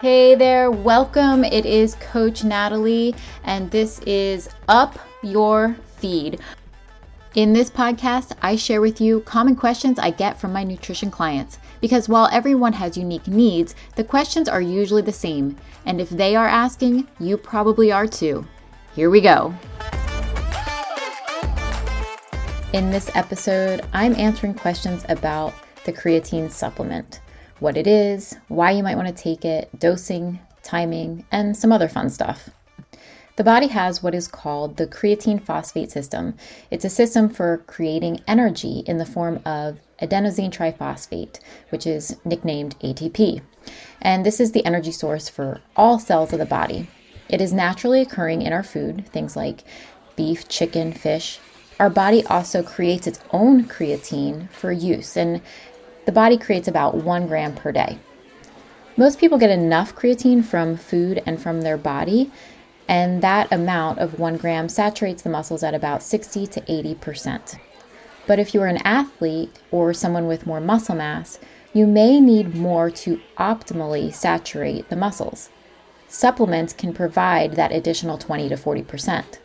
Hey there, welcome. It is Coach Natalie, and this is Up Your Feed. In this podcast, I share with you common questions I get from my nutrition clients because while everyone has unique needs, the questions are usually the same. And if they are asking, you probably are too. Here we go. In this episode, I'm answering questions about the creatine supplement what it is, why you might want to take it, dosing, timing, and some other fun stuff. The body has what is called the creatine phosphate system. It's a system for creating energy in the form of adenosine triphosphate, which is nicknamed ATP. And this is the energy source for all cells of the body. It is naturally occurring in our food, things like beef, chicken, fish. Our body also creates its own creatine for use, and the body creates about one gram per day. Most people get enough creatine from food and from their body, and that amount of one gram saturates the muscles at about 60 to 80%. But if you are an athlete or someone with more muscle mass, you may need more to optimally saturate the muscles. Supplements can provide that additional 20 to 40%.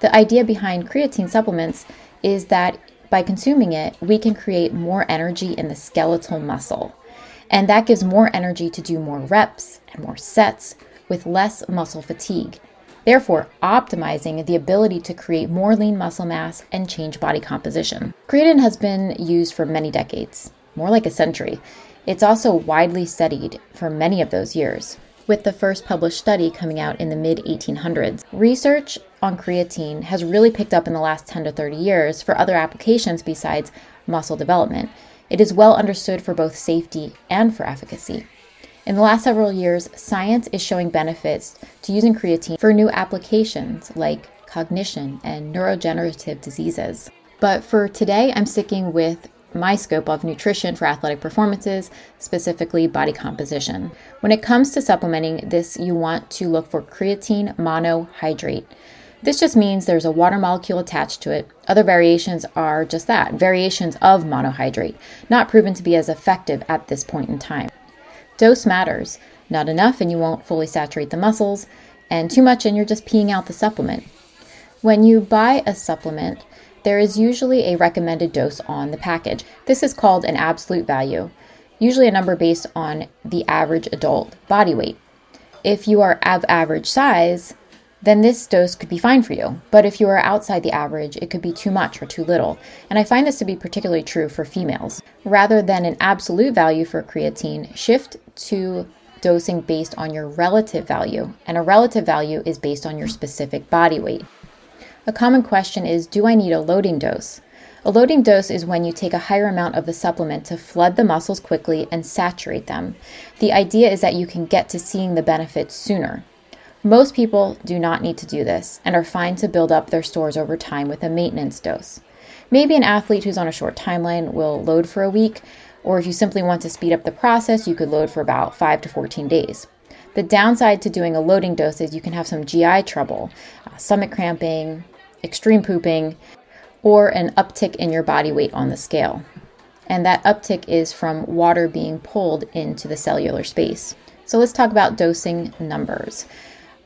The idea behind creatine supplements is that by consuming it, we can create more energy in the skeletal muscle. And that gives more energy to do more reps and more sets with less muscle fatigue, therefore, optimizing the ability to create more lean muscle mass and change body composition. Creatine has been used for many decades, more like a century. It's also widely studied for many of those years with the first published study coming out in the mid 1800s. Research on creatine has really picked up in the last 10 to 30 years for other applications besides muscle development. It is well understood for both safety and for efficacy. In the last several years, science is showing benefits to using creatine for new applications like cognition and neurodegenerative diseases. But for today, I'm sticking with my scope of nutrition for athletic performances, specifically body composition. When it comes to supplementing this, you want to look for creatine monohydrate. This just means there's a water molecule attached to it. Other variations are just that variations of monohydrate, not proven to be as effective at this point in time. Dose matters. Not enough, and you won't fully saturate the muscles, and too much, and you're just peeing out the supplement. When you buy a supplement, there is usually a recommended dose on the package. This is called an absolute value, usually a number based on the average adult body weight. If you are of average size, then this dose could be fine for you. But if you are outside the average, it could be too much or too little. And I find this to be particularly true for females. Rather than an absolute value for creatine, shift to dosing based on your relative value. And a relative value is based on your specific body weight. A common question is Do I need a loading dose? A loading dose is when you take a higher amount of the supplement to flood the muscles quickly and saturate them. The idea is that you can get to seeing the benefits sooner. Most people do not need to do this and are fine to build up their stores over time with a maintenance dose. Maybe an athlete who's on a short timeline will load for a week, or if you simply want to speed up the process, you could load for about 5 to 14 days. The downside to doing a loading dose is you can have some GI trouble, uh, stomach cramping, extreme pooping, or an uptick in your body weight on the scale. And that uptick is from water being pulled into the cellular space. So let's talk about dosing numbers.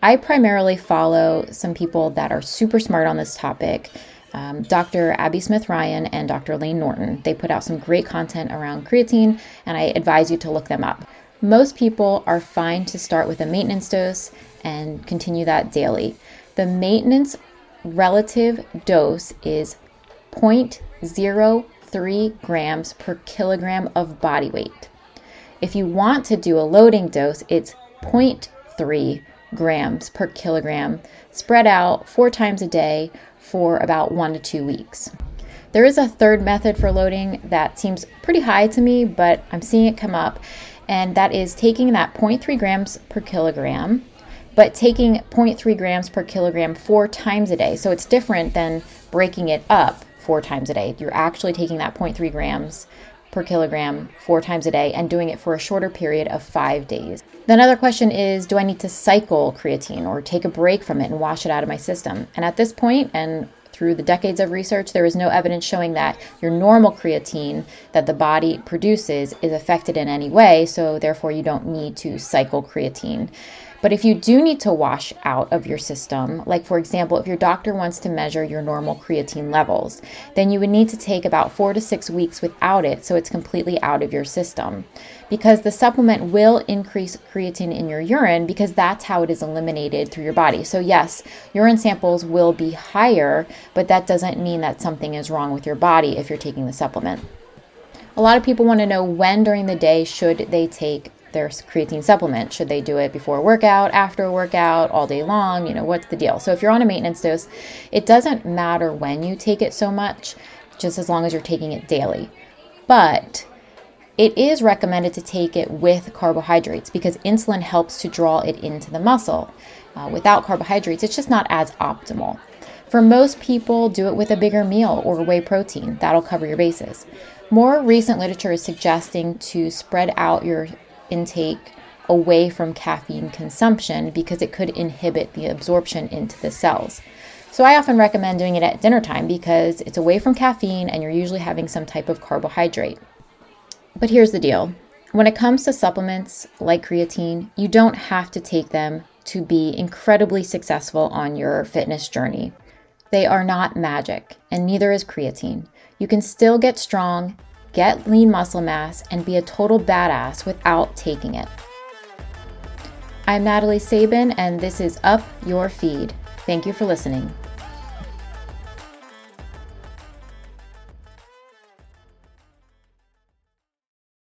I primarily follow some people that are super smart on this topic. Um, Dr. Abbie Smith Ryan and Dr. Layne Norton. They put out some great content around creatine, and I advise you to look them up. Most people are fine to start with a maintenance dose and continue that daily. The maintenance relative dose is 0.03 grams per kilogram of body weight. If you want to do a loading dose, it's 0.3 grams per kilogram spread out four times a day for about one to two weeks. There is a third method for loading that seems pretty high to me, but I'm seeing it come up, and that is taking that 0.3 grams per kilogram but taking 0.3 grams per kilogram four times a day. So it's different than breaking it up four times a day. You're actually taking that 0.3 grams per kilogram four times a day and doing it for a shorter period of five days. The another question is Do I need to cycle creatine or take a break from it and wash it out of my system? And at this point, and through the decades of research, there is no evidence showing that your normal creatine that the body produces is affected in any way, so therefore you don't need to cycle creatine. But if you do need to wash out of your system, like for example, if your doctor wants to measure your normal creatine levels, then you would need to take about four to six weeks without it so it's completely out of your system. Because the supplement will increase creatine in your urine because that's how it is eliminated through your body. So, yes, urine samples will be higher, but that doesn't mean that something is wrong with your body if you're taking the supplement. A lot of people want to know when during the day should they take their creatine supplement. Should they do it before a workout, after a workout, all day long? You know, what's the deal? So if you're on a maintenance dose, it doesn't matter when you take it so much, just as long as you're taking it daily. But it is recommended to take it with carbohydrates because insulin helps to draw it into the muscle. Uh, without carbohydrates, it's just not as optimal. For most people, do it with a bigger meal or whey protein. That'll cover your bases. More recent literature is suggesting to spread out your intake away from caffeine consumption because it could inhibit the absorption into the cells. So I often recommend doing it at dinner time because it's away from caffeine and you're usually having some type of carbohydrate. But here's the deal. When it comes to supplements like creatine, you don't have to take them to be incredibly successful on your fitness journey. They are not magic, and neither is creatine. You can still get strong get lean muscle mass, and be a total badass without taking it. I'm Natalie Sabin, and this is Up Your Feed. Thank you for listening.